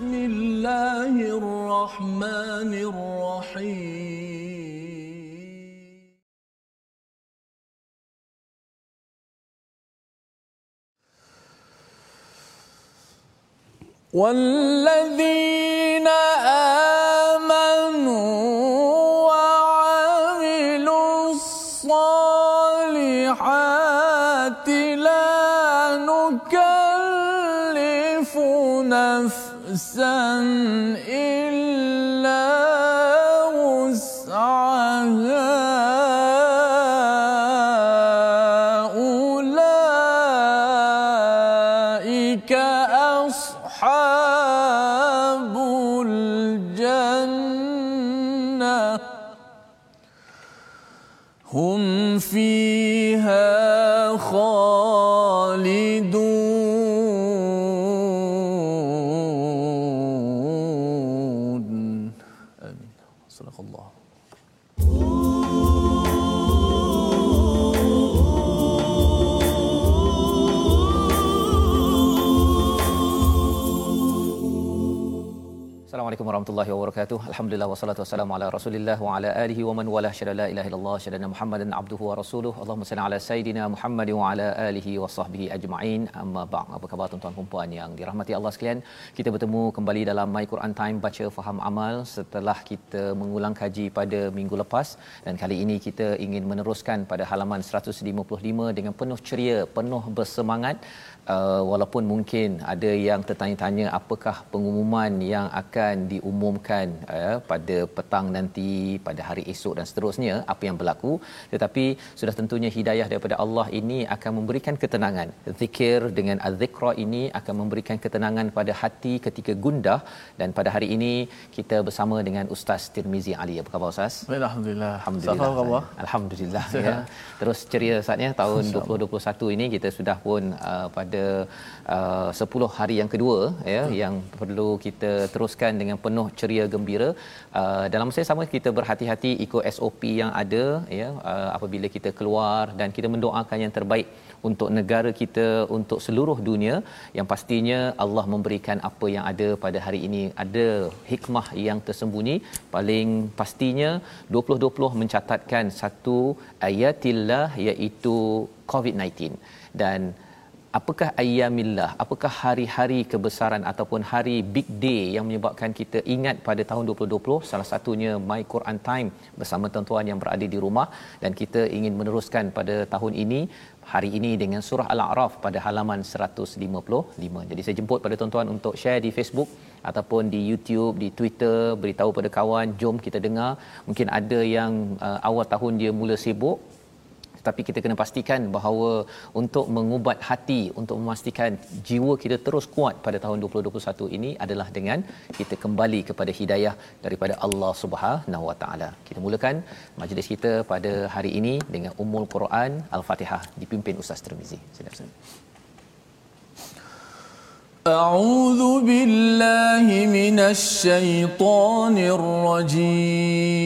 بسم الله الرحمن الرحيم. والذين آمنوا نفسا warahmatullahi wabarakatuh. Alhamdulillah wassalatu wassalamu ala Rasulillah wa ala alihi wa man wala syada la ilaha illallah syada Muhammadan abduhu wa rasuluh. Allahumma salli ala sayidina Muhammad wa ala alihi wa sahbihi ajma'in. Amma ba'd. Apa khabar tuan-tuan dan puan yang dirahmati Allah sekalian? Kita bertemu kembali dalam My Quran Time baca faham amal setelah kita mengulang kaji pada minggu lepas dan kali ini kita ingin meneruskan pada halaman 155 dengan penuh ceria, penuh bersemangat uh, walaupun mungkin ada yang tertanya-tanya apakah pengumuman yang akan diumumkan uh, pada petang nanti pada hari esok dan seterusnya apa yang berlaku. Tetapi sudah tentunya hidayah daripada Allah ini akan memberikan ketenangan. Zikir dengan az-zikra ini akan memberikan ketenangan pada hati ketika gundah. Dan pada hari ini kita bersama dengan Ustaz Tirmizi Ali. Apa khabar Ustaz? Alhamdulillah. Alhamdulillah. Alhamdulillah ya. Terus ceria saatnya tahun 2021 ini kita sudah pun uh, pada uh, 10 hari yang kedua ya Betul. yang perlu kita teruskan dengan penuh ceria gembira. Uh, dalam masa yang sama kita berhati-hati ikut SOP yang ada ya uh, apabila kita keluar dan kita mendoakan yang terbaik untuk negara kita untuk seluruh dunia yang pastinya Allah memberikan apa yang ada pada hari ini ada hikmah yang tersembunyi paling pastinya 2020 mencatatkan satu ayatillah iaitu COVID-19 dan apakah ayyamillah? Apakah hari-hari kebesaran ataupun hari big day yang menyebabkan kita ingat pada tahun 2020 salah satunya my Quran time bersama tuan-tuan yang berada di rumah. Dan kita ingin meneruskan pada tahun ini hari ini dengan surah al-a'raf pada halaman 155 jadi saya jemput pada tuan-tuan untuk share di Facebook ataupun di YouTube di Twitter beritahu pada kawan jom kita dengar. Mungkin ada yang uh, awal tahun dia mula sibuk tetapi kita kena pastikan bahawa untuk mengubat hati untuk memastikan jiwa kita terus kuat pada tahun 2021 ini adalah dengan kita kembali kepada hidayah daripada Allah Subhanahu Wa Taala. Kita mulakan majlis kita pada hari ini dengan Ummul Quran Al-Fatihah dipimpin Ustaz Tirmizi. Silakan. أعوذ بالله من الشيطان الرجيم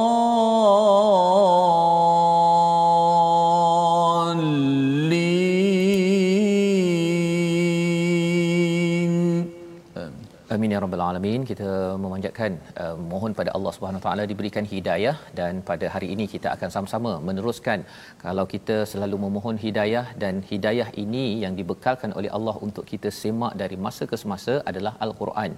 Alamin. Kita memanjatkan uh, mohon pada Allah Subhanahu taala diberikan hidayah dan pada hari ini kita akan sama-sama meneruskan kalau kita selalu memohon hidayah dan hidayah ini yang dibekalkan oleh Allah untuk kita semak dari masa ke semasa adalah al-Quran.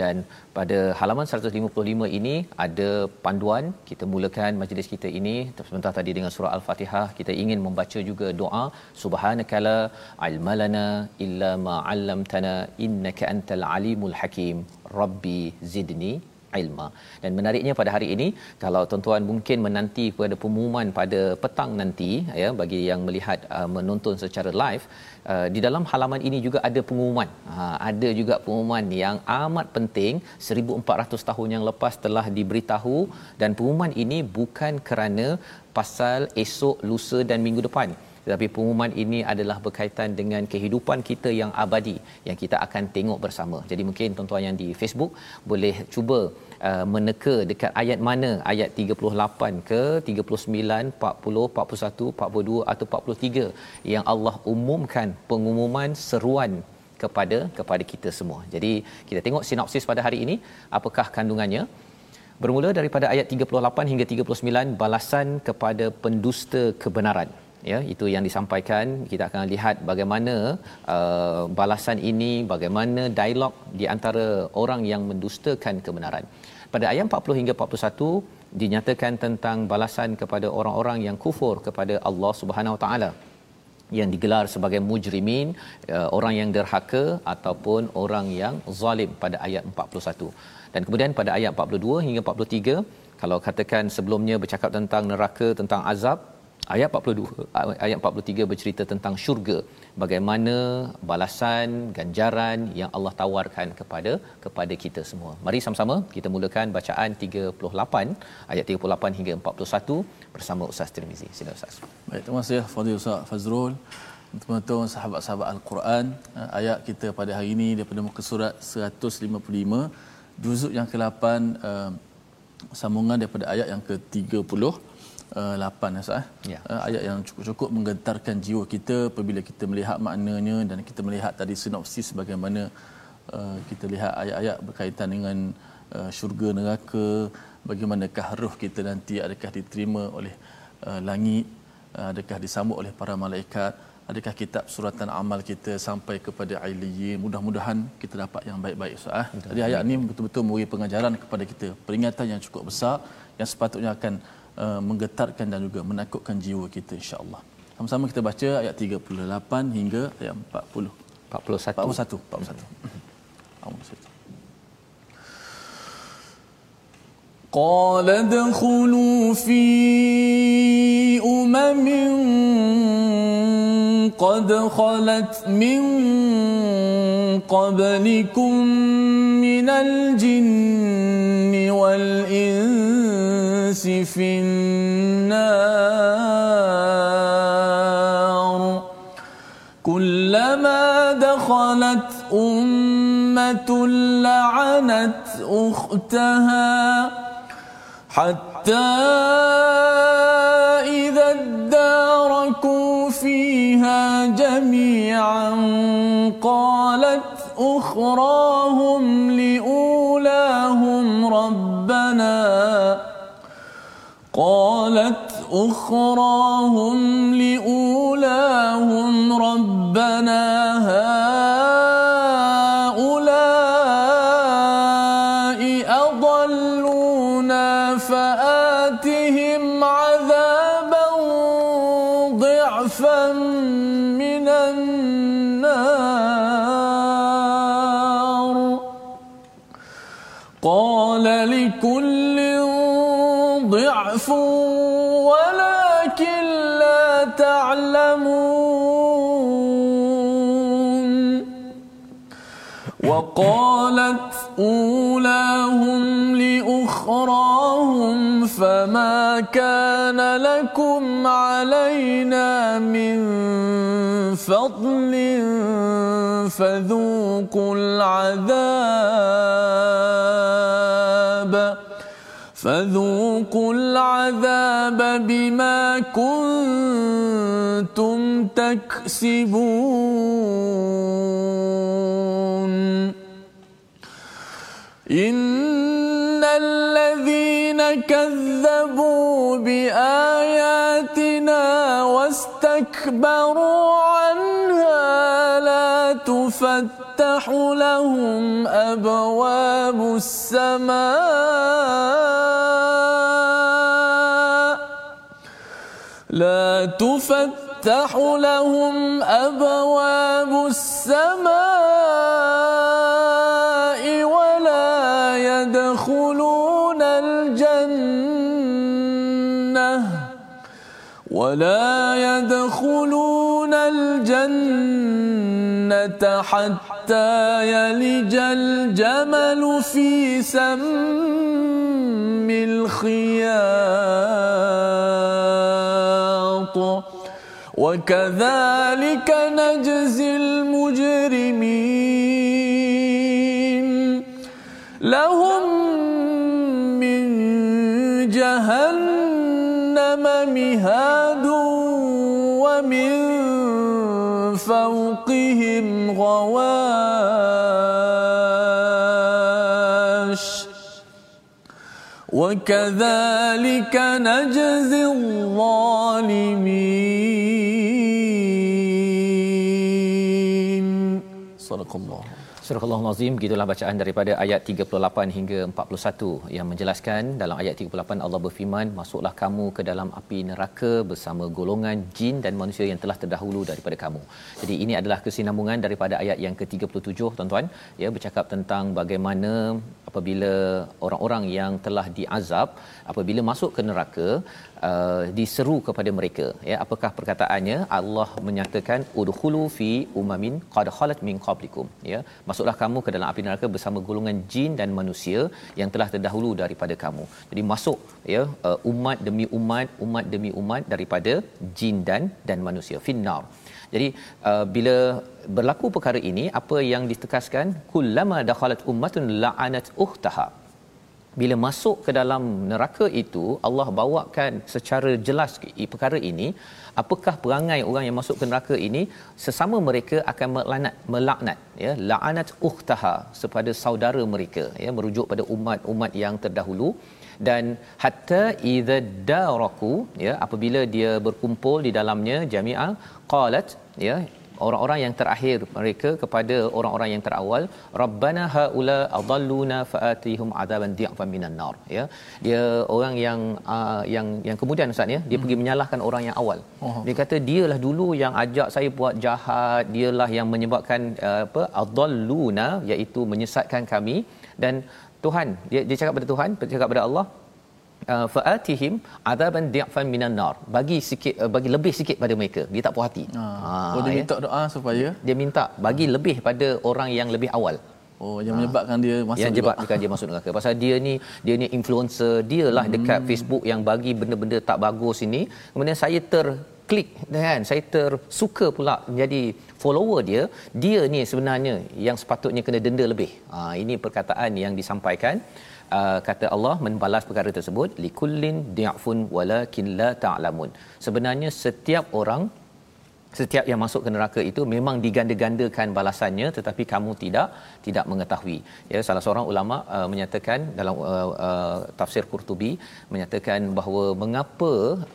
Dan pada halaman 155 ini ada panduan kita mulakan majlis kita ini sebentar tadi dengan surah al-Fatihah kita ingin membaca juga doa subhanakala ilmalana illa ma 'allamtana innaka antal alimul hakim rabbi zidni ilma. Dan menariknya pada hari ini kalau tuan-tuan mungkin menanti pada pengumuman pada petang nanti ya bagi yang melihat uh, menonton secara live uh, di dalam halaman ini juga ada pengumuman. Uh, ada juga pengumuman yang amat penting 1400 tahun yang lepas telah diberitahu dan pengumuman ini bukan kerana pasal esok, lusa dan minggu depan tetapi pengumuman ini adalah berkaitan dengan kehidupan kita yang abadi yang kita akan tengok bersama. Jadi mungkin tuan-tuan yang di Facebook boleh cuba uh, meneka dekat ayat mana ayat 38 ke 39 40 41 42 atau 43 yang Allah umumkan pengumuman seruan kepada kepada kita semua. Jadi kita tengok sinopsis pada hari ini apakah kandungannya bermula daripada ayat 38 hingga 39 balasan kepada pendusta kebenaran ya itu yang disampaikan. Kita akan lihat bagaimana uh, balasan ini bagaimana dialog di antara orang yang mendustakan kebenaran. Pada ayat 40 hingga 41 dinyatakan tentang balasan kepada orang-orang yang kufur kepada Allah Subhanahu Wa Taala yang digelar sebagai mujrimin uh, orang yang derhaka ataupun orang yang zalim pada ayat 41 dan kemudian pada ayat 42 hingga 43 kalau katakan sebelumnya bercakap tentang neraka tentang azab ayat 42 ayat 43 bercerita tentang syurga. Bagaimana balasan ganjaran yang Allah tawarkan kepada kepada kita semua. Mari sama-sama kita mulakan bacaan 38 ayat 38 hingga 41 bersama Ustaz Tirmizi. Sila Ustaz. Baik terima kasih Fadil Ustaz Fazrul. Teman-teman sahabat-sahabat Al-Quran eh, ayat kita pada hari ini daripada muka surat 155 juzuk yang ke-8 uh, sambungan daripada ayat yang ke-30 uh, 8 ya, ya. Uh, ayat yang cukup-cukup menggetarkan jiwa kita apabila kita melihat maknanya dan kita melihat tadi sinopsis bagaimana uh, kita lihat ayat-ayat berkaitan dengan uh, syurga neraka bagaimanakah roh kita nanti adakah diterima oleh uh, langit uh, adakah disambut oleh para malaikat adakah kitab suratan amal kita sampai kepada ailiyin mudah-mudahan kita dapat yang baik-baik Ustaz ah. Jadi ayat ini betul-betul memberi pengajaran kepada kita peringatan yang cukup besar yang sepatutnya akan uh, menggetarkan dan juga menakutkan jiwa kita insya-Allah. Sama-sama kita baca ayat 38 hingga ayat 40. 41. 41. 41. قال ادخلوا في أمم قد خلت من قبلكم من الجن والإنس في النار. كلما دخلت أمة لعنت أختها حتى إذا اداركوا فيها جميعا قالت أخراهم لأولاهم قالت أخراهم لأولاهم ربنا وقالت أولاهم لأخراهم فما كان لكم علينا من فضل فذوقوا العذاب فذوقوا العذاب بما كنتم تكسبون إن الذين كذبوا بآياتنا واستكبروا عنها لا تفتح لهم أبواب السماء لا تفتح لهم أبواب السماء ولا يدخلون الجنة حتى يلج الجمل في سم الخياط. وكذلك نجزي المجرمين غواش. وكذلك نجزي الظالمين. Surah Al-Azim gitulah bacaan daripada ayat 38 hingga 41 yang menjelaskan dalam ayat 38 Allah berfirman masuklah kamu ke dalam api neraka bersama golongan jin dan manusia yang telah terdahulu daripada kamu. Jadi ini adalah kesinambungan daripada ayat yang ke-37 tuan-tuan ya bercakap tentang bagaimana apabila orang-orang yang telah diazab apabila masuk ke neraka uh, diseru kepada mereka ya. Apakah perkataannya? Allah menyatakan udkhulu fi umamin qad khalat min qablikum ya. Masuklah kamu ke dalam api neraka bersama golongan jin dan manusia yang telah terdahulu daripada kamu. Jadi masuk ya uh, umat demi umat umat demi umat daripada jin dan dan manusia. Finnar. Jadi uh, bila berlaku perkara ini apa yang ditekaskan kullama dakhalat ummatun la'anat ukhtaha bila masuk ke dalam neraka itu Allah bawakan secara jelas perkara ini apakah perangai orang yang masuk ke neraka ini sesama mereka akan melaknat melaknat ya la'anat ukhtaha kepada saudara mereka ya merujuk pada umat-umat yang terdahulu. Dan hatta idza daraku ya apabila dia berkumpul di dalamnya jami'ah qalat ya orang-orang yang terakhir mereka kepada orang-orang yang terawal rabbana haula adalluna faatihum adaban dhi'fan minan nar ya dia orang yang uh, yang yang kemudian ustaz ya dia hmm. pergi menyalahkan orang yang awal oh. dia kata dialah dulu yang ajak saya buat jahat dialah yang menyebabkan uh, apa adalluna iaitu menyesatkan kami dan Tuhan dia dia cakap pada Tuhan cakap pada Allah uh, faatihim adaban di'fan minan nar bagi sikit uh, bagi lebih sikit pada mereka dia tak puas hati ha. oh dia ya? minta doa supaya dia minta bagi lebih pada orang yang lebih awal Oh yang menyebabkan dia masuk yang menyebabkan dia masuk neraka. Pasal dia ni dia ni influencer, dialah hmm. dekat Facebook yang bagi benda-benda tak bagus ini. Kemudian saya terklik kan, saya tersuka pula menjadi follower dia. Dia ni sebenarnya yang sepatutnya kena denda lebih. Ha, ini perkataan yang disampaikan uh, kata Allah membalas perkara tersebut likullin di'fun walakin la ta'lamun. Sebenarnya setiap orang setiap yang masuk ke neraka itu memang diganda-gandakan balasannya tetapi kamu tidak tidak mengetahui. Ya salah seorang ulama uh, menyatakan dalam uh, uh, tafsir Qurtubi menyatakan bahawa mengapa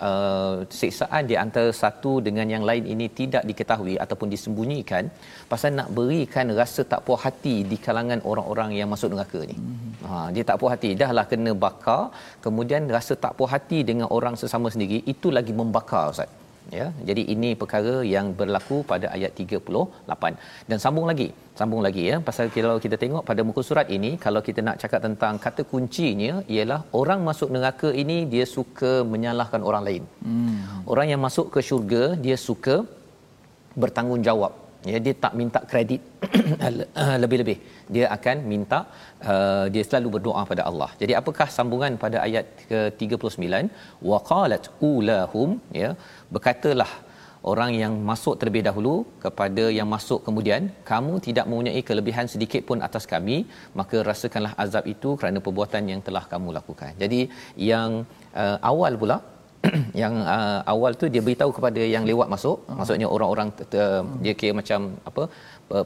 uh, siksaan di antara satu dengan yang lain ini tidak diketahui ataupun disembunyikan pasal nak berikan rasa tak puas hati di kalangan orang-orang yang masuk neraka ni. Mm-hmm. ha dia tak puas hati dahlah kena bakar kemudian rasa tak puas hati dengan orang sesama sendiri itu lagi membakar ustaz ya jadi ini perkara yang berlaku pada ayat 38 dan sambung lagi sambung lagi ya. Pasal kalau kita tengok pada muka surat ini kalau kita nak cakap tentang kata kuncinya ialah orang masuk neraka ini dia suka menyalahkan orang lain. Hmm. orang yang masuk ke syurga dia suka bertanggungjawab. Ya dia tak minta kredit lebih-lebih. Dia akan minta uh, dia selalu berdoa pada Allah. Jadi apakah sambungan pada ayat ke-39 waqalat ulahum ya berkatalah orang yang masuk terlebih dahulu kepada yang masuk kemudian kamu tidak mempunyai kelebihan sedikit pun atas kami maka rasakanlah azab itu kerana perbuatan yang telah kamu lakukan. Jadi yang uh, awal pula yang uh, awal tu dia beritahu kepada yang lewat masuk. Uh maksudnya orang-orang uh, dia kira macam apa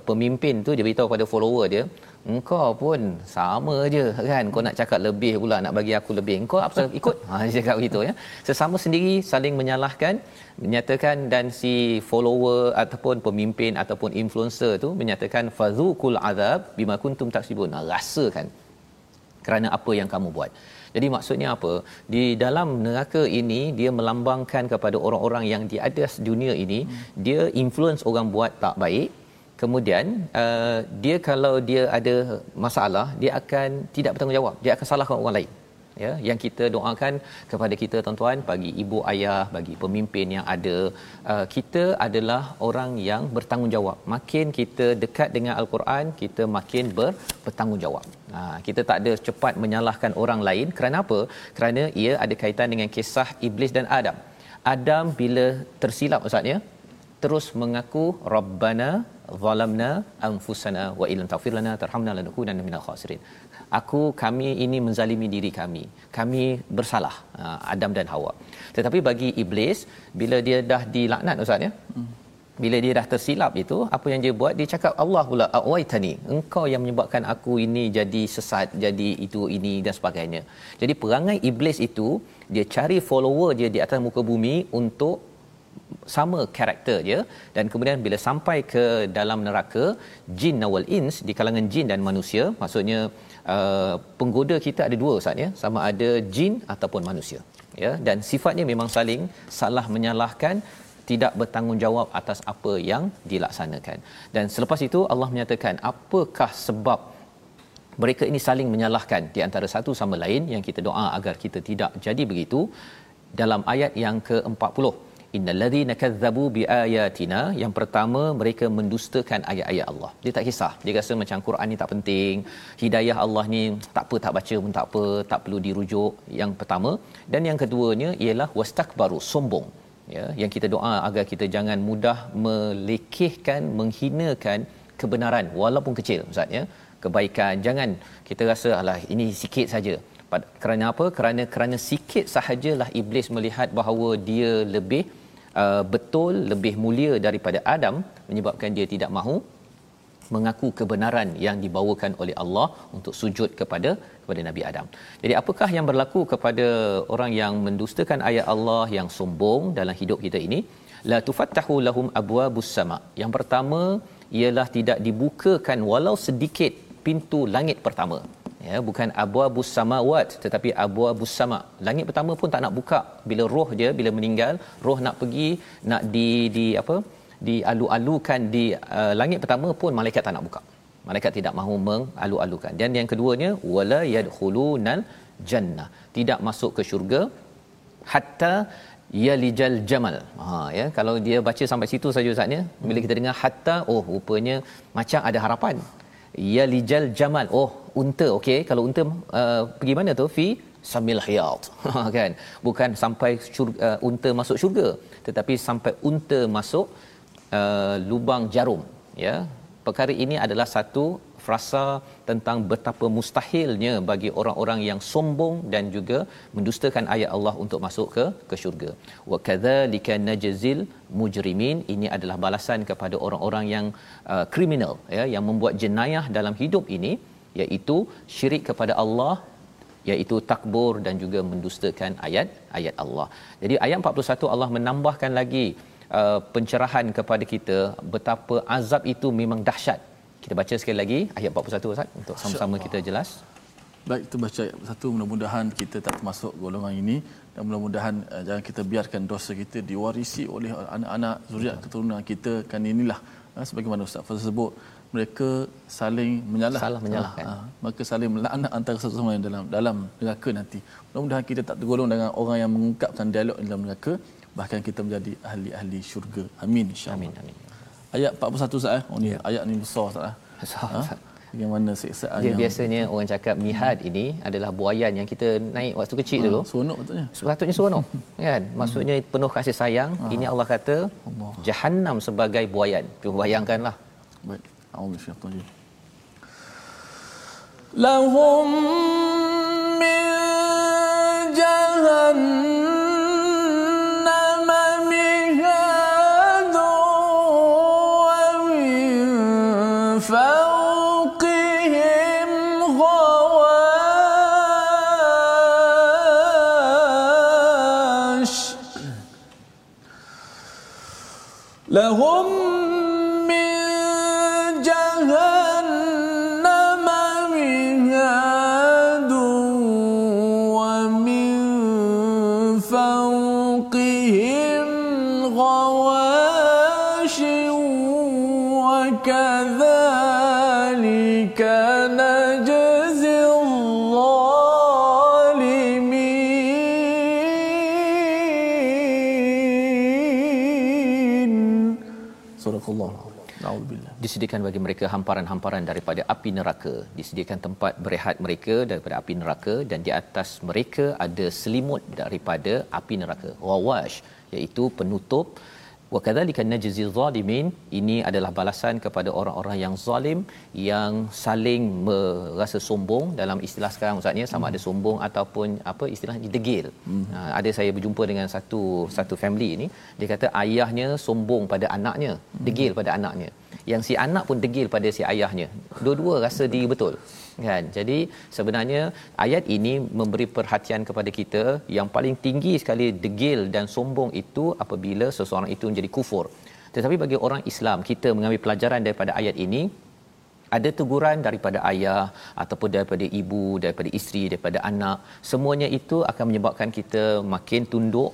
pemimpin tu dia beritahu pada follower dia engkau pun sama je kan kau nak cakap lebih pula nak bagi aku lebih engkau apa ikut ha dia cakap begitu ya sesama sendiri saling menyalahkan menyatakan dan si follower ataupun pemimpin ataupun influencer tu menyatakan fazukul azab bima kuntum taksibun rasakan kerana apa yang kamu buat jadi maksudnya apa? Di dalam neraka ini dia melambangkan kepada orang-orang yang di atas dunia ini hmm. dia influence orang buat tak baik. Kemudian uh, dia kalau dia ada masalah dia akan tidak bertanggungjawab. Dia akan salahkan orang lain. Ya yang kita doakan kepada kita tuan-tuan bagi ibu ayah bagi pemimpin yang ada. Uh, kita adalah orang yang bertanggungjawab. Makin kita dekat dengan al-Quran kita makin ber, bertanggungjawab ha, kita tak ada cepat menyalahkan orang lain. Kerana apa? Kerana ia ada kaitan dengan kisah iblis dan Adam. Adam bila tersilap ustaznya terus mengaku rabbana zalamna anfusana wa illam taghfir lana tarhamna lanakunanna minal khasirin. Aku kami ini menzalimi diri kami. Kami bersalah uh, Adam dan Hawa. Tetapi bagi iblis bila dia dah dilaknat ustaz ya? Hmm. bila dia dah tersilap itu apa yang dia buat? Dia cakap Allah pula awaitani engkau yang menyebabkan aku ini jadi sesat jadi itu ini dan sebagainya. Jadi perangai iblis itu dia cari follower dia di atas muka bumi untuk sama karakter dia dan kemudian bila sampai ke dalam neraka jin nawal ins di kalangan jin dan manusia maksudnya uh, penggoda kita ada dua ustaz ya. Sama ada jin ataupun manusia ya. Dan sifatnya memang saling salah menyalahkan tidak bertanggungjawab atas apa yang dilaksanakan. Dan selepas itu Allah menyatakan apakah sebab mereka ini saling menyalahkan di antara satu sama lain? Yang kita doa agar kita tidak jadi begitu dalam ayat yang ke-40 innallazina kazzabu biayatina. Yang pertama mereka mendustakan ayat-ayat Allah. Dia tak kisah. Dia rasa macam Quran ni tak penting hidayah Allah ni tak apa tak baca pun tak apa tak perlu dirujuk. Yang pertama. Dan yang keduanya ialah wastakbaru sombong. Ya yang kita doa agar kita jangan mudah melekehkan menghinakan kebenaran walaupun kecil ustaz ya. Kebaikan jangan. Kita rasa alah ini sikit saja. Kerana apa? Kerana kerana sikit sahajalah iblis melihat bahawa dia lebih uh, betul lebih mulia daripada Adam menyebabkan dia tidak mahu mengaku kebenaran yang dibawakan oleh Allah untuk sujud kepada kepada Nabi Adam. Jadi apakah yang berlaku kepada orang yang mendustakan ayat Allah yang sombong dalam hidup kita ini? La tufattahu lahum abwabus sama. Yang pertama ialah tidak dibukakan walau sedikit pintu langit pertama ya bukan abwabus samawat tetapi abwabus sama. Langit pertama pun tak nak buka. Bila roh dia bila meninggal roh nak pergi nak di di apa? Dialu-alukan di uh, langit pertama pun malaikat tak nak buka. Malaikat tidak mahu mengalu-alukan. Dan yang keduanya wala yadkhulunal jannah. Tidak masuk ke syurga hatta yalijal jamal. Ha ya kalau dia baca sampai situ saja ustaznya bila kita dengar hatta oh rupanya macam ada harapan. Yalijal jamal. Oh unta okey kalau unta uh, pergi mana tu? Fi samil hayat. Kan? Bukan sampai syurga, uh, unta masuk syurga tetapi sampai unta masuk uh, lubang jarum ya? Perkara ini adalah satu frasa tentang betapa mustahilnya bagi orang-orang yang sombong dan juga mendustakan ayat Allah untuk masuk ke ke syurga. Wa kadzalika najzil mujrimin. Ini adalah balasan kepada orang-orang yang uh, kriminal ya? Yang membuat jenayah dalam hidup ini iaitu syirik kepada Allah iaitu takbur dan juga mendustakan ayat ayat Allah. Jadi ayat 41 Allah menambahkan lagi uh, pencerahan kepada kita betapa azab itu memang dahsyat. Kita baca sekali lagi ayat 41 Ustaz untuk sama-sama kita jelas. Baik, kita baca ayat satu. Mudah-mudahan kita tak termasuk golongan ini. Dan mudah-mudahan uh, jangan kita biarkan dosa kita diwarisi oleh anak-anak zuriat keturunan kita. Kan inilah uh, sebagaimana Ustaz Fazal sebut mereka saling menyalah salah menyalahkan ha, ha, maka saling melaknat antara satu sama lain dalam dalam neraka nanti mudah-mudahan kita tak tergolong dengan orang yang mengungkapkan dialog dalam neraka bahkan kita menjadi ahli-ahli syurga amin insyaallah amin amin ayat 41 Ustaz eh. Oh ni ya. ayat ni besar Ustaz. Eh. Besar ha? Ustaz. Bagaimana siksaan Dia yang... biasanya orang cakap mihad hmm. ini adalah buayan yang kita naik waktu kecil ha, dulu. Seronok betulnya. Sepatutnya seronok. kan? Maksudnya penuh kasih sayang. Ha. Ini Allah kata Allah. Jahannam sebagai buayan. Cuba bayangkanlah. Baik. Allah syaitan. Lahum min jahannam disediakan bagi mereka hamparan-hamparan daripada api neraka. Disediakan tempat berehat mereka daripada api neraka dan di atas mereka ada selimut daripada api neraka. Wawash iaitu penutup. Wa kadzalika najzi zalimin. Ini adalah balasan kepada orang-orang yang zalim yang saling merasa sombong. Dalam istilah sekarang ustaznya sama hmm. ada sombong ataupun apa istilahnya degil. Hmm. ha, ada saya berjumpa dengan satu satu family ini. Dia kata ayahnya sombong pada anaknya hmm. degil pada anaknya yang si anak pun degil pada si ayahnya. Dua-dua rasa diri betul kan? Jadi sebenarnya ayat ini memberi perhatian kepada kita yang paling tinggi sekali degil dan sombong itu apabila seseorang itu menjadi kufur. Tetapi bagi orang Islam kita mengambil pelajaran daripada ayat ini ada teguran daripada ayah ataupun daripada ibu daripada isteri daripada anak semuanya itu akan menyebabkan kita makin tunduk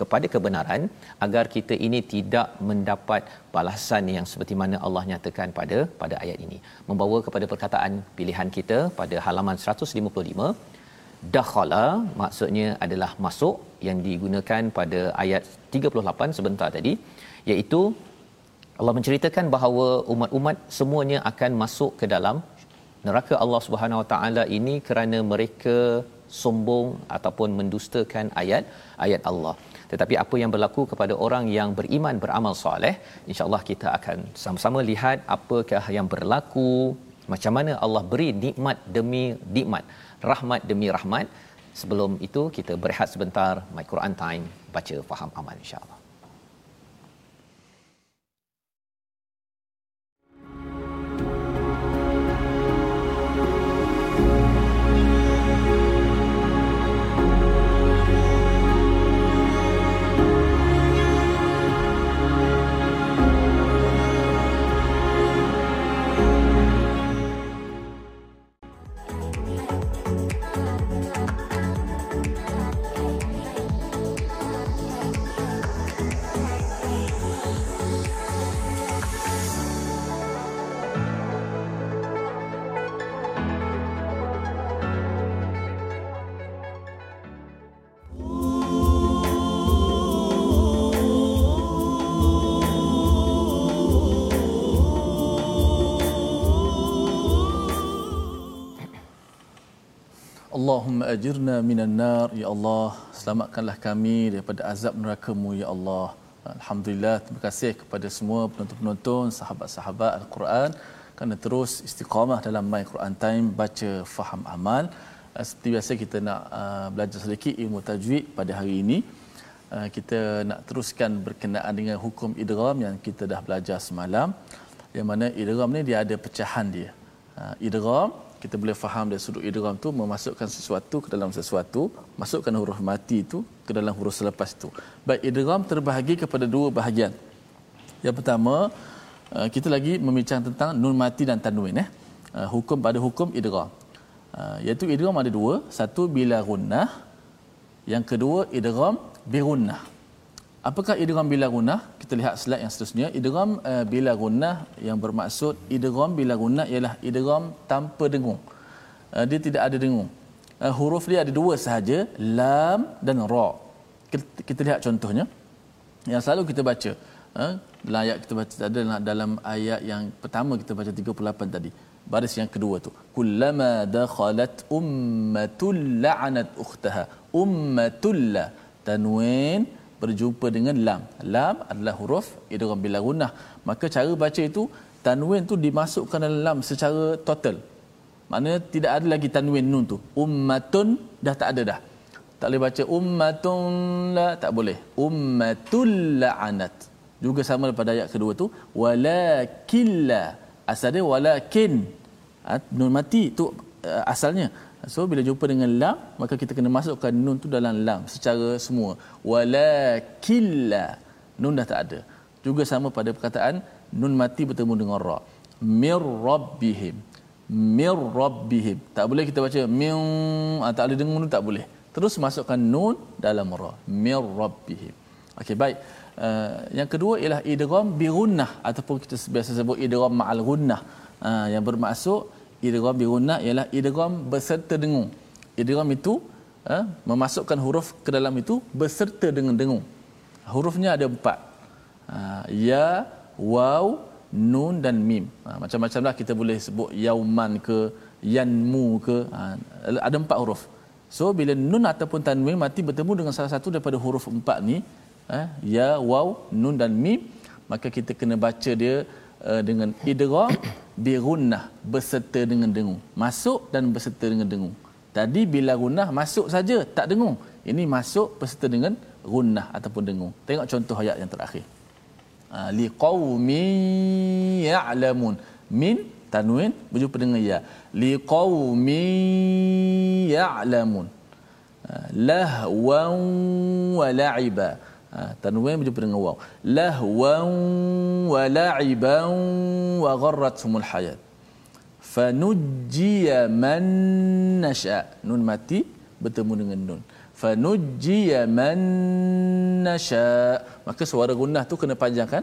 kepada kebenaran agar kita ini tidak mendapat balasan yang seperti mana Allah nyatakan pada pada ayat ini. Membawa kepada perkataan pilihan kita pada halaman 155 dakhala maksudnya adalah masuk yang digunakan pada ayat 38 sebentar tadi iaitu Allah menceritakan bahawa umat-umat semuanya akan masuk ke dalam neraka Allah Subhanahu Wa Taala ini kerana mereka sombong ataupun mendustakan ayat ayat Allah tetapi apa yang berlaku kepada orang yang beriman beramal soleh insyaallah kita akan sama-sama lihat apakah yang berlaku macam mana Allah beri nikmat demi nikmat rahmat demi rahmat. Sebelum itu kita berehat sebentar my Quran time baca faham amal insyaallah ajirna minan nar ya Allah. Selamatkanlah kami daripada azab neraka-Mu ya Allah. Alhamdulillah terima kasih kepada semua penonton-penonton sahabat-sahabat Al-Quran kerana terus istiqamah dalam My Quran Time baca faham amal. Uh, seperti biasa kita nak uh, belajar sedikit ilmu tajwid pada hari ini. Uh, kita nak teruskan berkenaan dengan hukum idgham yang kita dah belajar semalam. Yang mana idgham ni dia ada pecahan dia. Uh, idgham kita boleh faham dari sudut idgham tu memasukkan sesuatu ke dalam sesuatu masukkan huruf mati itu ke dalam huruf selepas itu baik idgham terbahagi kepada dua bahagian. Yang pertama uh, kita lagi membincang tentang nun mati dan tanwin eh. Uh, hukum pada hukum idgham. Uh, iaitu idgham ada dua. Satu bila gunnah yang kedua idgham bi gunnah Apakah idgham bila gunnah? Kita lihat slide yang seterusnya. Idgham uh, bila gunnah yang bermaksud idgham bila gunnah ialah idgham tanpa dengung. Uh, dia tidak ada dengung. Uh, huruf dia ada dua sahaja, lam dan ra. Kita, kita lihat contohnya. Yang selalu kita baca. Uh, dalam ayat kita baca ada dalam ayat yang pertama kita baca 38 tadi. Baris yang kedua tu. Kullama dakhalat ummatul la'anat ukhtaha. Ummatul tanwin berjumpa dengan lam. Lam adalah huruf idgham bila gunnah. Maka cara baca itu tanwin tu dimasukkan dalam lam secara total. Maknanya tidak ada lagi tanwin nun tu. Ummatun dah tak ada dah. Tak boleh baca ummatun la tak boleh. Ummatul la'anat. Juga sama pada ayat kedua tu walakilla asal dia walakin ha, nun mati tu uh, asalnya so bila jumpa dengan lam maka kita kena masukkan nun tu dalam lam secara semua. Walakilla nun dah tak ada. Juga sama pada perkataan nun mati bertemu dengan ra. Mir rabbihim. Mir rabbihim. Tak boleh kita baca min ah, tak ada dengung tak boleh. Terus masukkan nun dalam ra. Mir rabbihim. Okey baik. Uh, yang kedua ialah idgham bi ataupun kita biasa sebut idgham ma'al gunnah uh, yang bermaksud idgham bi gunnah ialah idgham beserta dengung. Idgham itu uh, memasukkan huruf ke dalam itu beserta dengan dengung. Hurufnya ada empat. Uh, ya waw nun dan mim. Ha, macam-macamlah kita boleh sebut yauman ke yanmu ke. Ha, ada empat huruf. So bila nun ataupun tanwin mati bertemu dengan salah satu daripada huruf empat ni ha, ya waw nun dan mim maka kita kena baca dia uh, dengan idgham bi gunnah beserta dengan dengung. Masuk dan beserta dengan dengung. Tadi bila gunnah masuk saja tak dengung. Ini masuk beserta dengan gunnah ataupun dengung. Tengok contoh ayat yang terakhir. Ha, liqaumin ya'lamun. Min tanwin berjumpa dengan ya. Liqaumin ya'lamun. Ha, lahwan wa la'iba ha, tanwin berjumpa dengan waw lahwan wa la'iban wa gharratumul hayat. Fanujjiya man nasha. Nun mati bertemu dengan nun. Fanujjiya man nasha. Maka suara gunnah tu kena panjangkan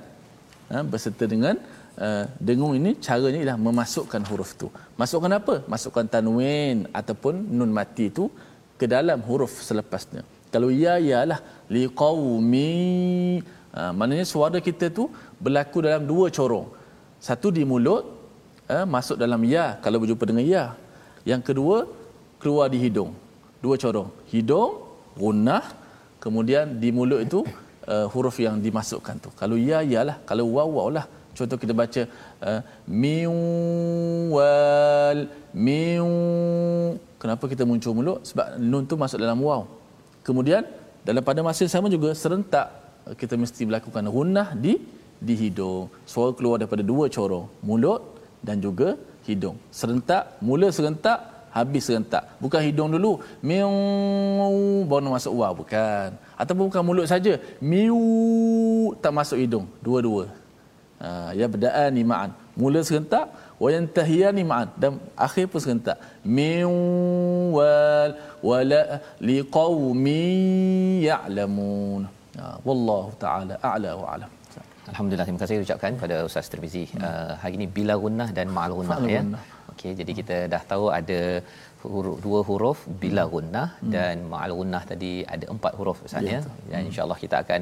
ha, berserta dengan uh, dengung ini caranya ialah memasukkan huruf tu. Masukkan apa? Masukkan tanwin ataupun nun mati tu ke dalam huruf selepasnya kalau ya ialah liqaumi ha, maknanya suara kita tu berlaku dalam dua corong. Satu di mulut uh, masuk dalam ya. Kalau berjumpa dengan ya. Yang kedua keluar di hidung. Dua corong. Hidung gunnah. Kemudian di mulut itu uh, huruf yang dimasukkan tu. Kalau ya yalah kalau waw waw lah. Contoh kita baca uh, miwal miu. Kenapa kita muncul mulut? Sebab nun tu masuk dalam waw kemudian dalam pada masa yang sama juga serentak uh, kita mesti melakukan gunnah di di hidung. Suara keluar daripada dua corong mulut dan juga hidung. Serentak mula serentak habis serentak. Bukan hidung dulu miu baru masuk waw bukan. Ataupun bukan mulut saja miu tak masuk hidung. Dua-dua. Ha, ya berdaan ni ma'an mula serentak wa yantahiyani ma'an dan akhir pun serentak. Miu wal wala liqaumi ya'lamun ha, wallahu taala a'la wa a'lam Alhamdulillah terima kasih ucapkan pada Ustaz Tirmizi. Hmm. Uh, hari ini bila gunnah dan ma'al gunnah ya. Okey jadi kita dah tahu ada huruf, dua huruf bila hmm. gunnah hmm. dan ma'al gunnah tadi ada empat huruf Ustaz ya. Dan hmm. insya-Allah kita akan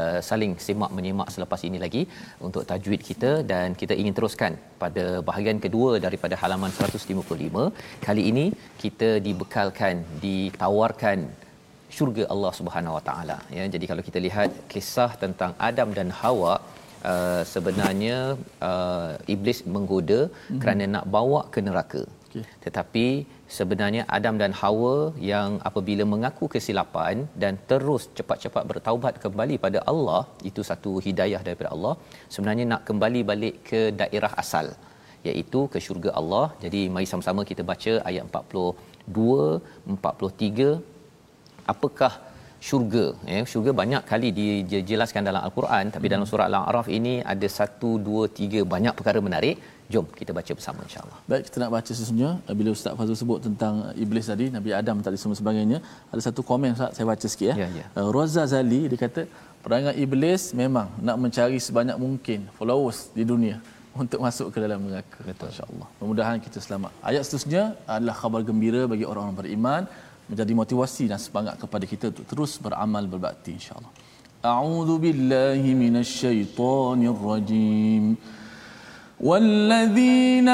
uh, saling simak menyimak selepas ini lagi untuk tajwid kita dan kita ingin teruskan pada bahagian kedua daripada halaman 155. Kali ini kita dibekalkan ditawarkan syurga Allah Subhanahu Wa Taala ya. Jadi kalau kita lihat kisah tentang Adam dan Hawa Uh, sebenarnya uh, iblis menggoda mm-hmm. kerana nak bawa ke neraka. Okay. Tetapi sebenarnya Adam dan Hawa yang apabila mengaku kesilapan dan terus cepat-cepat bertaubat kembali pada Allah itu satu hidayah daripada Allah sebenarnya nak kembali balik ke daerah asal iaitu ke syurga Allah. Jadi mari sama-sama kita baca ayat 42 43 apakah syurga? Ya syurga banyak kali dijelaskan dalam al-Quran tapi dalam surah al-A'raf ini ada 1 2 3 banyak perkara menarik Jom kita baca bersama insya-Allah. Baik, kita nak baca sesungguhnya bila Ustaz Fazul sebut tentang iblis tadi, Nabi Adam tadi semua sebagainya. Ada satu komen Ustaz saya baca sikit ya. ya, ya. Uh, Roza Zali dia kata perangai iblis memang nak mencari sebanyak mungkin followers di dunia untuk masuk ke dalam neraka. Betul insya-Allah. Mudah-mudahan kita selamat. Ayat seterusnya adalah khabar gembira bagi orang-orang beriman menjadi motivasi dan semangat kepada kita untuk terus beramal berbakti insya-Allah. A'udzu billahi minasyaitonir rajim. والذين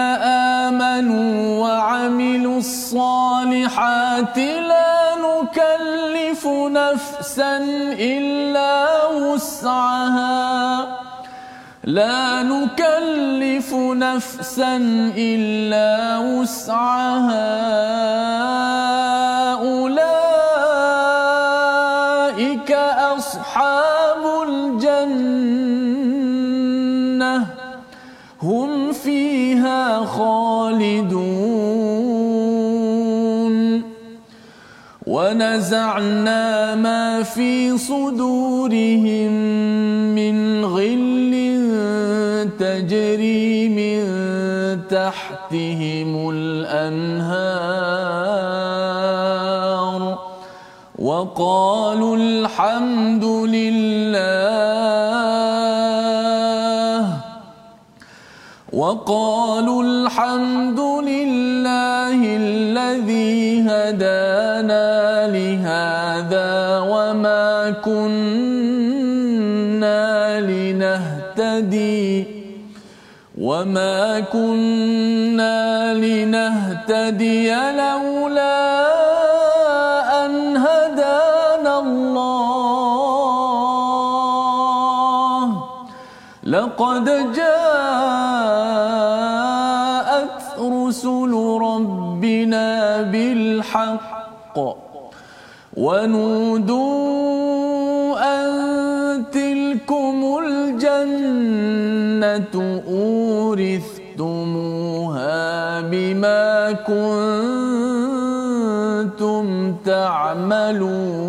آمنوا وعملوا الصالحات لا نكلف نفسا إلا وسعها. لا نكلف نفسا إلا وسعها. أولئك أصحاب خالدون. ونزعنا ما في صدورهم من غل تجري من تحتهم الأنهار. وقالوا الحمد لله وقالوا الحمد لله الذي هدانا لهذا وما كنا لنهتدي وما كنا لنهتدي لولا بالحق ونودوا أن تلكم الجنة أورثتموها بما كنتم تعملون.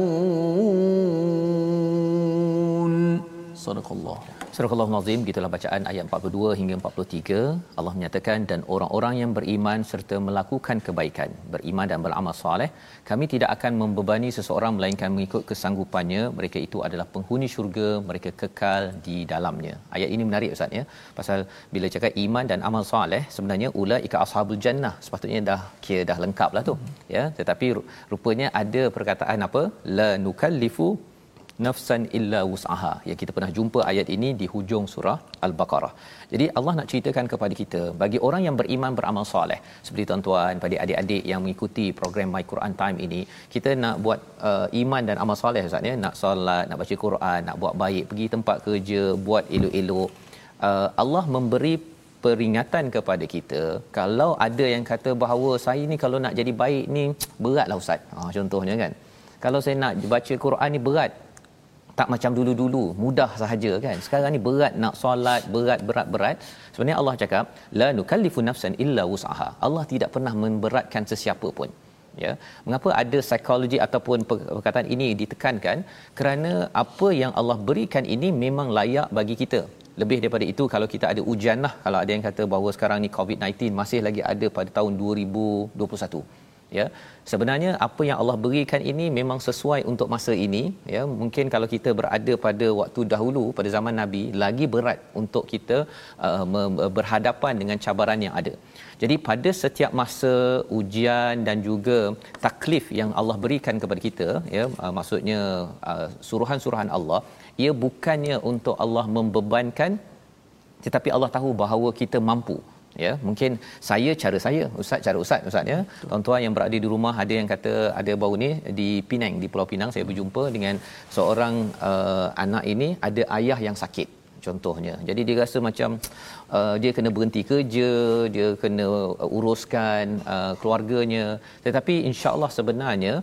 صدق الله. Surah Al-Nazim gitulah bacaan ayat 42 hingga 43 Allah menyatakan dan orang-orang yang beriman serta melakukan kebaikan beriman dan beramal soleh kami tidak akan membebani seseorang melainkan mengikut kesanggupannya. Mereka itu adalah penghuni syurga mereka kekal di dalamnya. Ayat ini menarik ustaz ya. Pasal bila cakap iman dan amal soleh sebenarnya ulaika ashabul jannah. Sepatutnya dah kira dah lengkap lah tu ya. Tetapi rupanya ada perkataan apa? La nukallifu nafsan illa wus'aha yang kita pernah jumpa ayat ini di hujung surah al-baqarah. Jadi Allah nak ceritakan kepada kita bagi orang yang beriman beramal soleh seperti tuan-tuan pada adik-adik yang mengikuti program My Quran Time ini kita nak buat uh, iman dan amal soleh ustaz ya. Nak solat nak baca Quran nak buat baik pergi tempat kerja buat elok-elok. Uh, Allah memberi peringatan kepada kita kalau ada yang kata bahawa saya ni kalau nak jadi baik ni beratlah ustaz. Ha contohnya kan. Kalau saya nak baca Quran ni berat tak macam dulu-dulu. Mudah sahaja kan? Sekarang ni berat nak solat berat berat berat. Sebenarnya Allah cakap la nukallifu nafsan illa wus'aha. Allah tidak pernah memberatkan sesiapa pun. Ya? Mengapa ada psikologi ataupun perkataan ini ditekankan? Kerana apa yang Allah berikan ini memang layak bagi kita. Lebih daripada itu kalau kita ada ujian lah. Kalau ada yang kata bahawa sekarang ni COVID-19 masih lagi ada pada tahun 2021 ya sebenarnya apa yang Allah berikan ini memang sesuai untuk masa ini ya. Mungkin kalau kita berada pada waktu dahulu pada zaman nabi lagi berat untuk kita uh, berhadapan dengan cabaran yang ada. Jadi pada setiap masa ujian dan juga taklif yang Allah berikan kepada kita ya uh, maksudnya uh, suruhan-suruhan Allah ia bukannya untuk Allah membebankan tetapi Allah tahu bahawa kita mampu ya mungkin saya cara saya ustaz cara ustaz ustaz ya. Tuan-tuan yang berada di rumah ada yang kata ada baru ni di Penang di Pulau Pinang saya berjumpa dengan seorang uh, anak ini ada ayah yang sakit contohnya. Jadi dia rasa macam uh, dia kena berhenti kerja dia kena uruskan uh, keluarganya. Tetapi insyaallah sebenarnya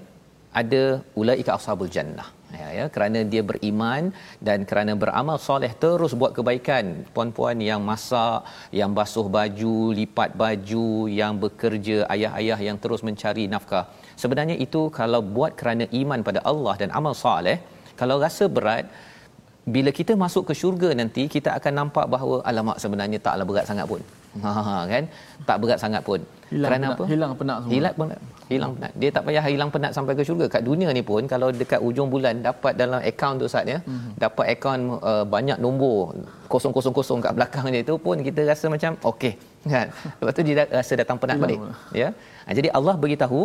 ada ulaika ashabul jannah ya, ya. Kerana dia beriman dan kerana beramal soleh terus buat kebaikan. Puan-puan yang masak yang basuh baju lipat baju yang bekerja ayah-ayah yang terus mencari nafkah. Sebenarnya itu kalau buat kerana iman pada Allah dan amal soleh kalau rasa berat bila kita masuk ke syurga nanti kita akan nampak bahawa alamak sebenarnya taklah berat sangat pun ha kan? Tak berat sangat pun. Hilang kerana penat, apa? hilang penat semua. Hilang penat. Hilang penat. Dia tak payah hilang penat sampai ke syurga. Kat dunia ni pun kalau dekat ujung bulan dapat dalam akaun tu Ustaz ya mm-hmm. dapat akaun uh, banyak nombor kosong kosong kosong kat belakang dia tu pun kita rasa macam okey. Kan? Lepas tu dia rasa datang penat balik ya. Ha, jadi Allah beritahu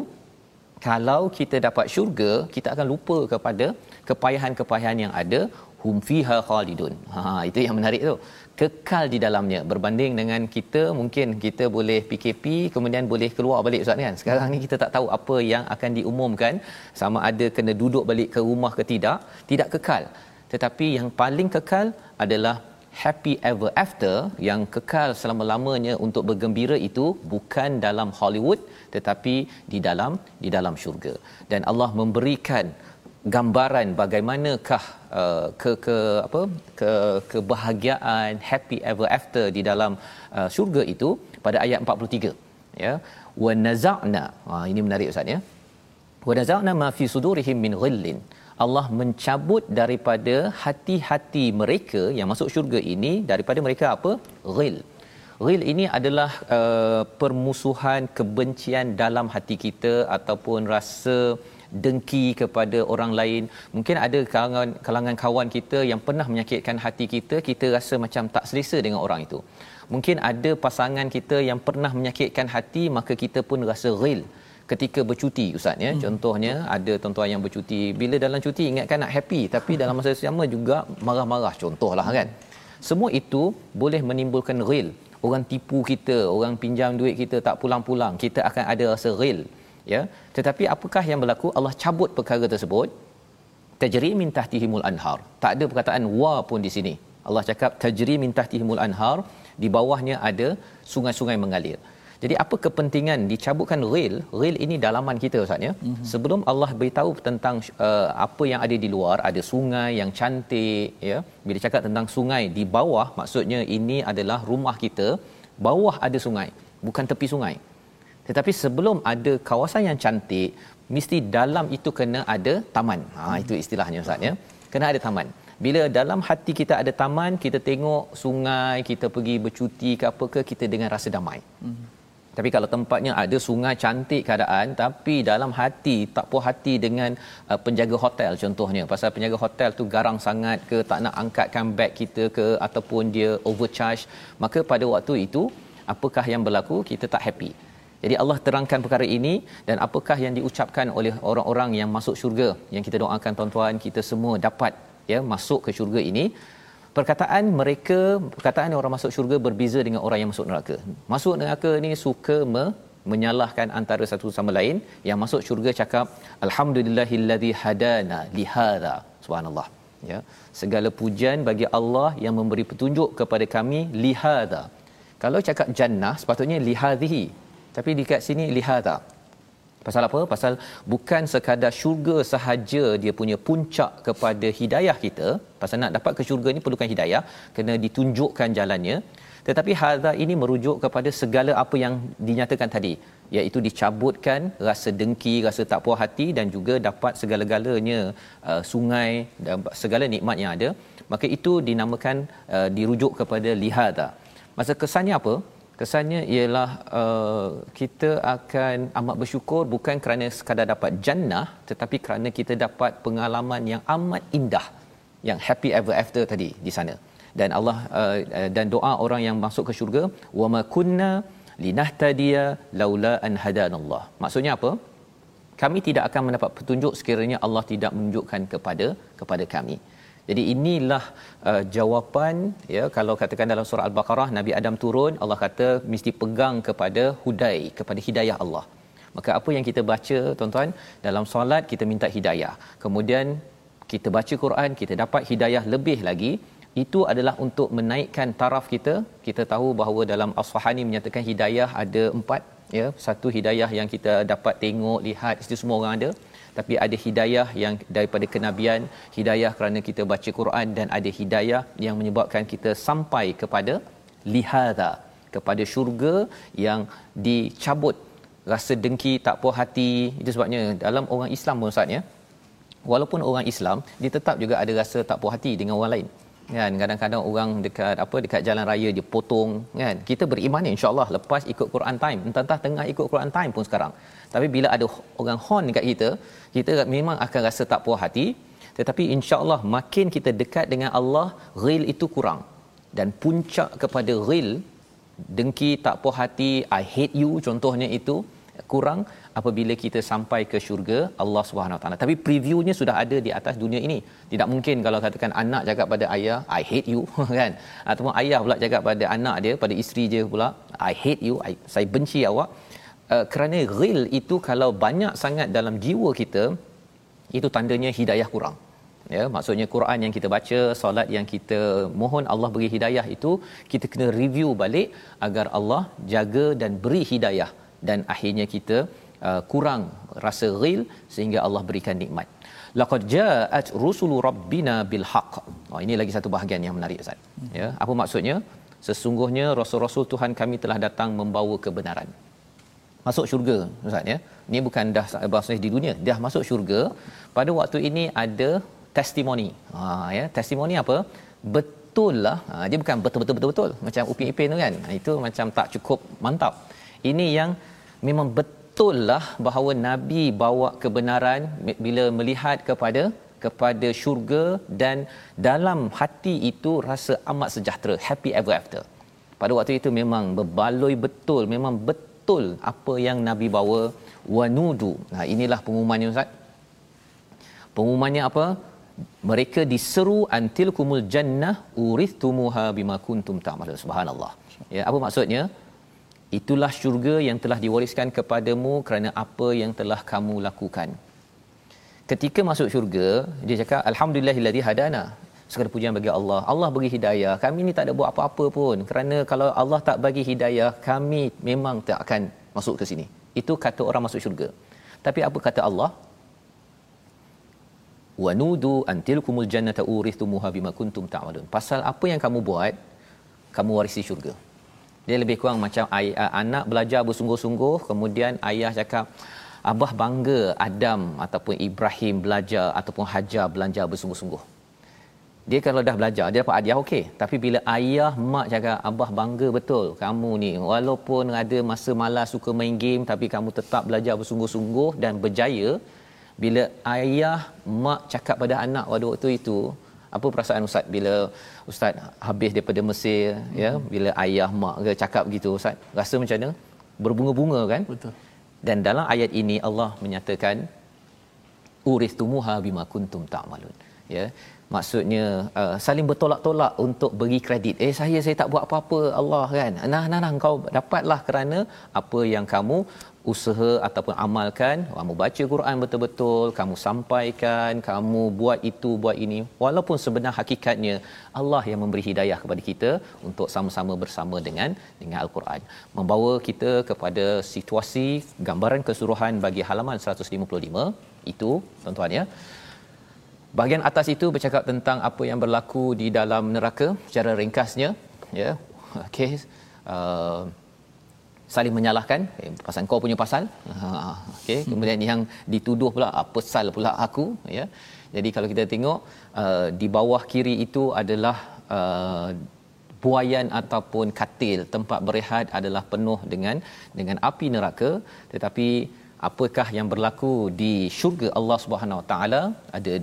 kalau kita dapat syurga kita akan lupa kepada kepayahan-kepayahan yang ada hum fiha khalidun. Ha itu yang menarik tu kekal di dalamnya. Berbanding dengan kita mungkin kita boleh PKP kemudian boleh keluar balik ustaz kan? Sekarang ni kita tak tahu apa yang akan diumumkan. Sama ada kena duduk balik ke rumah ke tidak tidak kekal. Tetapi yang paling kekal adalah happy ever after yang kekal selama-lamanya untuk bergembira itu bukan dalam Hollywood tetapi di dalam di dalam syurga. Dan Allah memberikan gambaran bagaimanakah uh, ke ke apa ke kebahagiaan happy ever after di dalam uh, syurga itu pada ayat 43 ya. Wa naza'na ha ini menarik ustaz ya. Wa naza'na ma fi sudurihim min ghillin. Allah mencabut daripada hati-hati mereka yang masuk syurga ini daripada mereka apa? Ghil ghil ini adalah uh, permusuhan kebencian dalam hati kita ataupun rasa dengki kepada orang lain. Mungkin ada kalangan kalangan kawan kita yang pernah menyakitkan hati kita kita rasa macam tak selesa dengan orang itu. Mungkin ada pasangan kita yang pernah menyakitkan hati maka kita pun rasa ghil ketika bercuti ustaz ya. Hmm. contohnya ada tuan-tuan yang bercuti bila dalam cuti ingatkan nak happy tapi dalam masa sama juga marah-marah contohlah kan. Semua itu boleh menimbulkan ghil orang tipu kita orang pinjam duit kita tak pulang-pulang kita akan ada rasa ghil ya tetapi apakah yang berlaku? Allah cabut perkara tersebut. Tajri min tahtihimul anhar. Tak ada perkataan wa pun di sini. Allah cakap tajri min tahtihimul anhar. Di bawahnya ada sungai-sungai mengalir. Jadi apa kepentingan dicabutkan rail? Rail ini dalaman kita ustaz ya. Mm-hmm. sebelum Allah beritahu tentang uh, apa yang ada di luar ada sungai yang cantik ya. Bila cakap tentang sungai di bawah maksudnya ini adalah rumah kita bawah ada sungai bukan tepi sungai tetapi sebelum ada kawasan yang cantik mesti dalam itu kena ada taman. Ha itu istilahnya ustaz ya. Kena ada taman. Bila dalam hati kita ada taman kita tengok sungai kita pergi bercuti ke apa ke kita dengan rasa damai. Hmm. tapi kalau tempatnya ada sungai cantik keadaan tapi dalam hati tak puas hati dengan uh, penjaga hotel contohnya. Pasal penjaga hotel tu garang sangat ke tak nak angkatkan beg kita ke ataupun dia overcharge maka pada waktu itu apakah yang berlaku? Kita tak happy jadi Allah terangkan perkara ini dan apakah yang diucapkan oleh orang-orang yang masuk syurga yang kita doakan tuan-tuan kita semua dapat ya masuk ke syurga ini. Perkataan mereka, perkataan orang masuk syurga berbeza dengan orang yang masuk neraka. Masuk neraka ni suka me, menyalahkan antara satu sama lain. Yang masuk syurga cakap alhamdulillahillazi hadana lihadha. Subhanallah. Ya. Segala pujian bagi Allah yang memberi petunjuk kepada kami lihadha. Kalau cakap jannah sepatutnya lihadhihi tapi dekat sini lihat tak? Pasal apa? Pasal bukan sekadar syurga sahaja dia punya puncak kepada hidayah kita pasal nak dapat ke syurga ni perlukan hidayah kena ditunjukkan jalannya. Tetapi hadza ini merujuk kepada segala apa yang dinyatakan tadi iaitu dicabutkan rasa dengki rasa tak puas hati dan juga dapat segala-galanya uh, sungai dan segala nikmat yang ada. Maka itu dinamakan uh, dirujuk kepada lihada masa kesannya apa kesannya ialah uh, kita akan amat bersyukur bukan kerana sekadar dapat jannah tetapi kerana kita dapat pengalaman yang amat indah yang happy ever after tadi di sana. Dan Allah uh, uh, dan doa orang yang masuk ke syurga wa ma kunna linahtadiya laula an hadanallah. Maksudnya apa? Kami tidak akan mendapat petunjuk sekiranya Allah tidak menunjukkan kepada kepada kami jadi inilah uh, jawapan ya kalau katakan dalam surah al-Baqarah Nabi Adam turun Allah kata mesti pegang kepada hudai kepada hidayah Allah. Maka apa yang kita baca tuan-tuan dalam solat kita minta hidayah. Kemudian kita baca Quran kita dapat hidayah lebih lagi itu adalah untuk menaikkan taraf kita. Kita tahu bahawa dalam As-Sahani menyatakan hidayah ada empat ya. Satu hidayah yang kita dapat tengok, lihat, itu semua orang ada tapi ada hidayah yang daripada kenabian hidayah kerana kita baca Quran dan ada hidayah yang menyebabkan kita sampai kepada lihada kepada syurga yang dicabut. Rasa dengki tak puas hati itu sebabnya dalam orang Islam pun Ustaz ya. Walaupun orang Islam dia tetap juga ada rasa tak puas hati dengan orang lain kan kadang-kadang orang dekat apa dekat jalan raya dia potong kan. Kita beriman insyaallah lepas ikut Quran time. Entah-entah tengah ikut Quran time pun sekarang. Tapi bila ada orang horn dekat kita kita memang akan rasa tak puas hati. Tetapi insyaallah makin kita dekat dengan Allah ghil itu kurang. Dan puncak kepada ghil dengki tak puas hati i hate you contohnya itu kurang apabila kita sampai ke syurga Allah Subhanahu Wa Taala. Tapi previewnya sudah ada di atas dunia ini. Tidak mungkin kalau katakan anak cakap pada ayah, I hate you kan? Ataupun ayah pula cakap pada anak dia, pada isteri dia pula, I hate you, I, saya benci awak. Uh, kerana real itu kalau banyak sangat dalam jiwa kita, itu tandanya hidayah kurang. Ya, maksudnya Quran yang kita baca, solat yang kita mohon Allah beri hidayah itu, kita kena review balik agar Allah jaga dan beri hidayah dan akhirnya kita uh, kurang rasa real sehingga Allah berikan nikmat. laqad ja'at rusulu rabbina bil haqq oh ini lagi satu bahagian yang menarik ustaz. Ya apa maksudnya? Sesungguhnya rasul-rasul Tuhan kami telah datang membawa kebenaran. Masuk syurga ustaz ya. Ini bukan dah bahasa di dunia. Dah masuk syurga pada waktu ini ada testimoni. Ha ya testimoni apa? Betul lah. Ha, dia bukan betul-betul betul-betul macam upin ipin tu kan. Ha, itu macam tak cukup mantap. Ini yang memang betul lah bahawa nabi bawa kebenaran bila melihat kepada kepada syurga dan dalam hati itu rasa amat sejahtera happy ever after. Pada waktu itu memang berbaloi betul memang betul apa yang nabi bawa. Wanudu. Nah inilah pengumumannya ustaz. Pengumumannya apa? Mereka diseru antil kumul jannah urithumuha bima kuntum ta'malun. Subhanallah. Ya apa maksudnya itulah syurga yang telah diwariskan kepadamu kerana apa yang telah kamu lakukan. Ketika masuk syurga dia cakap alhamdulillahillazi hadana. Segala pujian bagi Allah. Allah bagi hidayah. Kami ni tak ada buat apa-apa pun. Kerana kalau Allah tak bagi hidayah kami memang tak akan masuk ke sini. Itu kata orang masuk syurga. Tapi apa kata Allah? Wanudu antilkumul jannata urithumuha bima kuntum ta'malun. Pasal apa yang kamu buat kamu warisi syurga dia lebih kurang macam ayah, anak belajar bersungguh-sungguh kemudian ayah cakap abah bangga Adam ataupun Ibrahim belajar ataupun Hajar belajar bersungguh-sungguh. Dia kalau dah belajar dia dapat hadiah okey. Tapi bila ayah mak cakap abah bangga betul kamu ni. Walaupun ada masa malas suka main game tapi kamu tetap belajar bersungguh-sungguh dan berjaya bila ayah mak cakap pada anak pada waktu itu apa perasaan ustaz bila ustaz habis daripada Mesir hmm. ya bila ayah mak ke cakap begitu ustaz rasa macam mana? Berbunga-bunga kan? Betul. Dan dalam ayat ini Allah menyatakan uristumuha bima kuntum ta'malun ya maksudnya uh, saling bertolak-tolak untuk bagi kredit. Eh saya saya tak buat apa-apa Allah kan? Nah nah nah kau dapatlah kerana apa yang kamu usaha ataupun amalkan. Kamu baca Quran betul-betul kamu sampaikan kamu buat itu buat ini. Walaupun sebenar hakikatnya Allah yang memberi hidayah kepada kita untuk sama-sama bersama dengan dengan al-Quran. Membawa kita kepada situasi gambaran keseluruhan bagi halaman 155 itu tuan-tuan ya bahagian atas itu bercakap tentang apa yang berlaku di dalam neraka secara ringkasnya ya. Okey uh, saling menyalahkan eh, pasal kau punya pasal. Ha okey hmm. kemudian yang dituduh pula apa ah, sal pula aku ya. Jadi kalau kita tengok uh, di bawah kiri itu adalah uh, buayan ataupun katil. Tempat berehat adalah penuh dengan dengan api neraka. Tetapi apakah yang berlaku di syurga Allah Subhanahu Wa Taala? Ada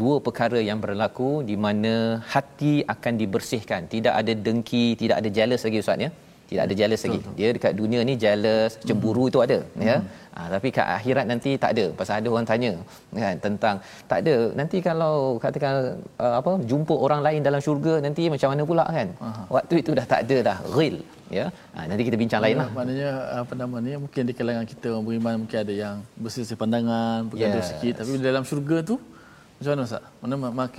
dua perkara yang berlaku di mana hati akan dibersihkan. Tidak ada dengki tidak ada jealous lagi ustaz ya? Tidak ada jealous lagi. Dia dekat dunia ni jealous cemburu hmm. itu ada ya? Ha, tapi kat akhirat nanti tak ada. Pasal ada orang tanya kan tentang tak ada. Nanti kalau katakan uh, apa jumpa orang lain dalam syurga nanti macam mana pula kan? Aha. waktu itu dah tak ada dah real ya? Ha, nanti kita bincang lain lah. maknanya apa nama ni mungkin di kalangan kita orang beriman mungkin ada yang bersih pandangan bergaduh yes. sikit tapi dalam syurga tu macam mana Ustaz? Mana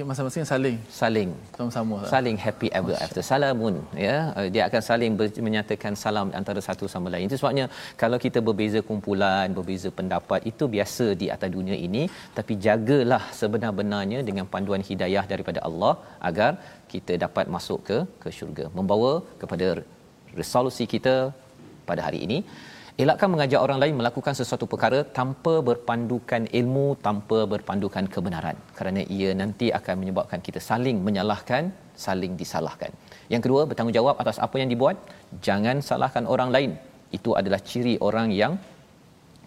masing-masing saling saling sama-sama saling happy ever Masya. after salamun ya uh, dia akan saling ber- menyatakan salam antara satu sama lain. Itu sebabnya kalau kita berbeza kumpulan, berbeza pendapat itu biasa di atas dunia ini tapi jagalah sebenar-benarnya dengan panduan hidayah daripada Allah agar kita dapat masuk ke ke syurga. Membawa kepada resolusi kita pada hari ini elakkan mengajak orang lain melakukan sesuatu perkara tanpa berpandukan ilmu tanpa berpandukan kebenaran. Kerana ia nanti akan menyebabkan kita saling menyalahkan saling disalahkan. Yang kedua bertanggungjawab atas apa yang dibuat. Jangan salahkan orang lain. Itu adalah ciri orang yang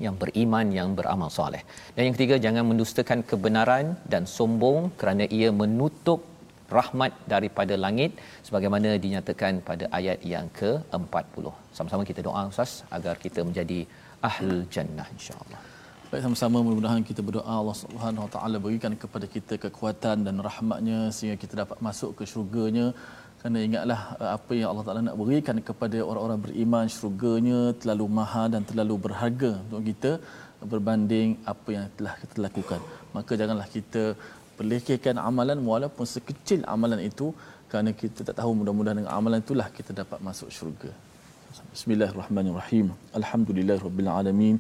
yang beriman yang beramal soleh. Dan yang ketiga jangan mendustakan kebenaran dan sombong kerana ia menutup rahmat daripada langit sebagaimana dinyatakan pada ayat yang ke-40. Sama-sama kita doa Ustaz agar kita menjadi ahlul jannah insya-Allah. Baik sama-sama mudah-mudahan kita berdoa Allah Subhanahu Wa Taala berikan kepada kita kekuatan dan rahmatnya sehingga kita dapat masuk ke syurganya kerana ingatlah eh, apa yang Allah Taala nak berikan kepada orang-orang beriman syurganya terlalu mahal dan terlalu berharga untuk kita berbanding apa yang telah kita lakukan. Maka janganlah kita perlekehkan amalan walaupun sekecil amalan itu kerana kita tak tahu mudah-mudahan dengan amalan itulah kita dapat masuk syurga. Bismillahirrahmanirrahim. Alhamdulillahirabbil alamin.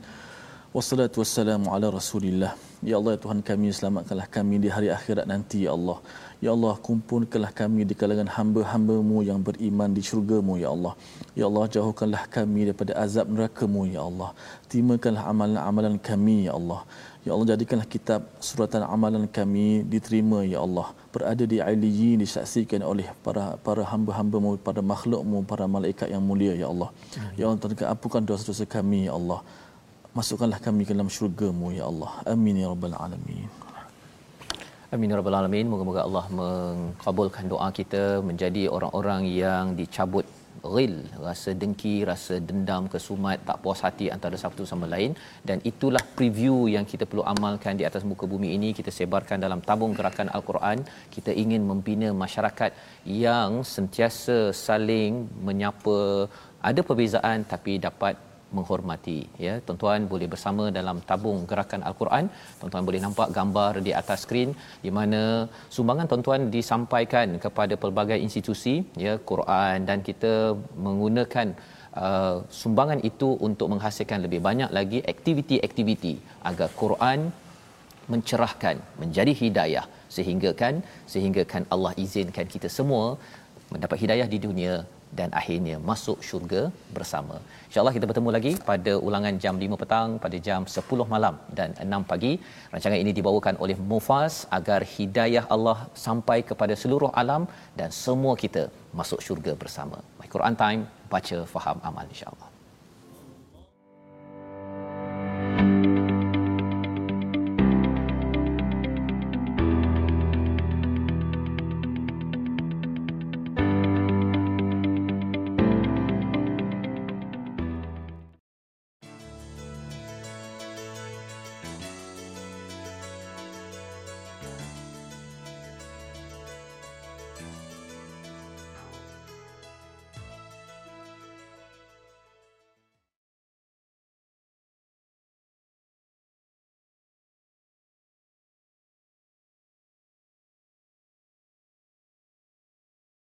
Wassalatu wassalamu ala rasulillah. Ya Allah, ya Tuhan kami, selamatkanlah kami di hari akhirat nanti, Ya Allah. Ya Allah, kumpulkanlah kami di kalangan hamba-hambamu yang beriman di syurgamu, Ya Allah. Ya Allah, jauhkanlah kami daripada azab nerakamu, Ya Allah. Timakanlah amalan-amalan kami, Ya Allah. Ya Allah, jadikanlah kitab suratan amalan kami diterima, Ya Allah. Berada di aliyin, disaksikan oleh para para hamba-hambamu, para makhlukmu, para malaikat yang mulia, Ya Allah. Ya Allah, Tuhan, ampunkan dosa-dosa kami, Ya Allah. Masukkanlah kami ke dalam syurga-Mu, Ya Allah. Amin, Ya Rabbal Alamin. Amin ya rabbal alamin. Moga-moga Allah mengabulkan doa kita menjadi orang-orang yang dicabut ghil, rasa dengki, rasa dendam, kesumat, tak puas hati antara satu sama lain. Dan itulah preview yang kita perlu amalkan di atas muka bumi ini. Kita sebarkan dalam tabung gerakan al-Quran. Kita ingin membina masyarakat yang sentiasa saling menyapa. Ada perbezaan tapi dapat menghormati ya. Tuan-tuan boleh bersama dalam tabung gerakan al-Quran. Tuan-tuan boleh nampak gambar di atas skrin di mana sumbangan tuan-tuan disampaikan kepada pelbagai institusi ya Quran dan kita menggunakan uh, sumbangan itu untuk menghasilkan lebih banyak lagi aktiviti-aktiviti agar Quran mencerahkan menjadi hidayah. Sehingga kan sehingga kan Allah izinkan kita semua mendapat hidayah di dunia dan akhirnya masuk syurga bersama. InsyaAllah kita bertemu lagi pada ulangan jam 5 petang, pada jam 10 malam dan 6 pagi. Rancangan ini dibawakan oleh Mufaz agar hidayah Allah sampai kepada seluruh alam dan semua kita masuk syurga bersama. My Quran Time, baca, faham, amal insyaAllah.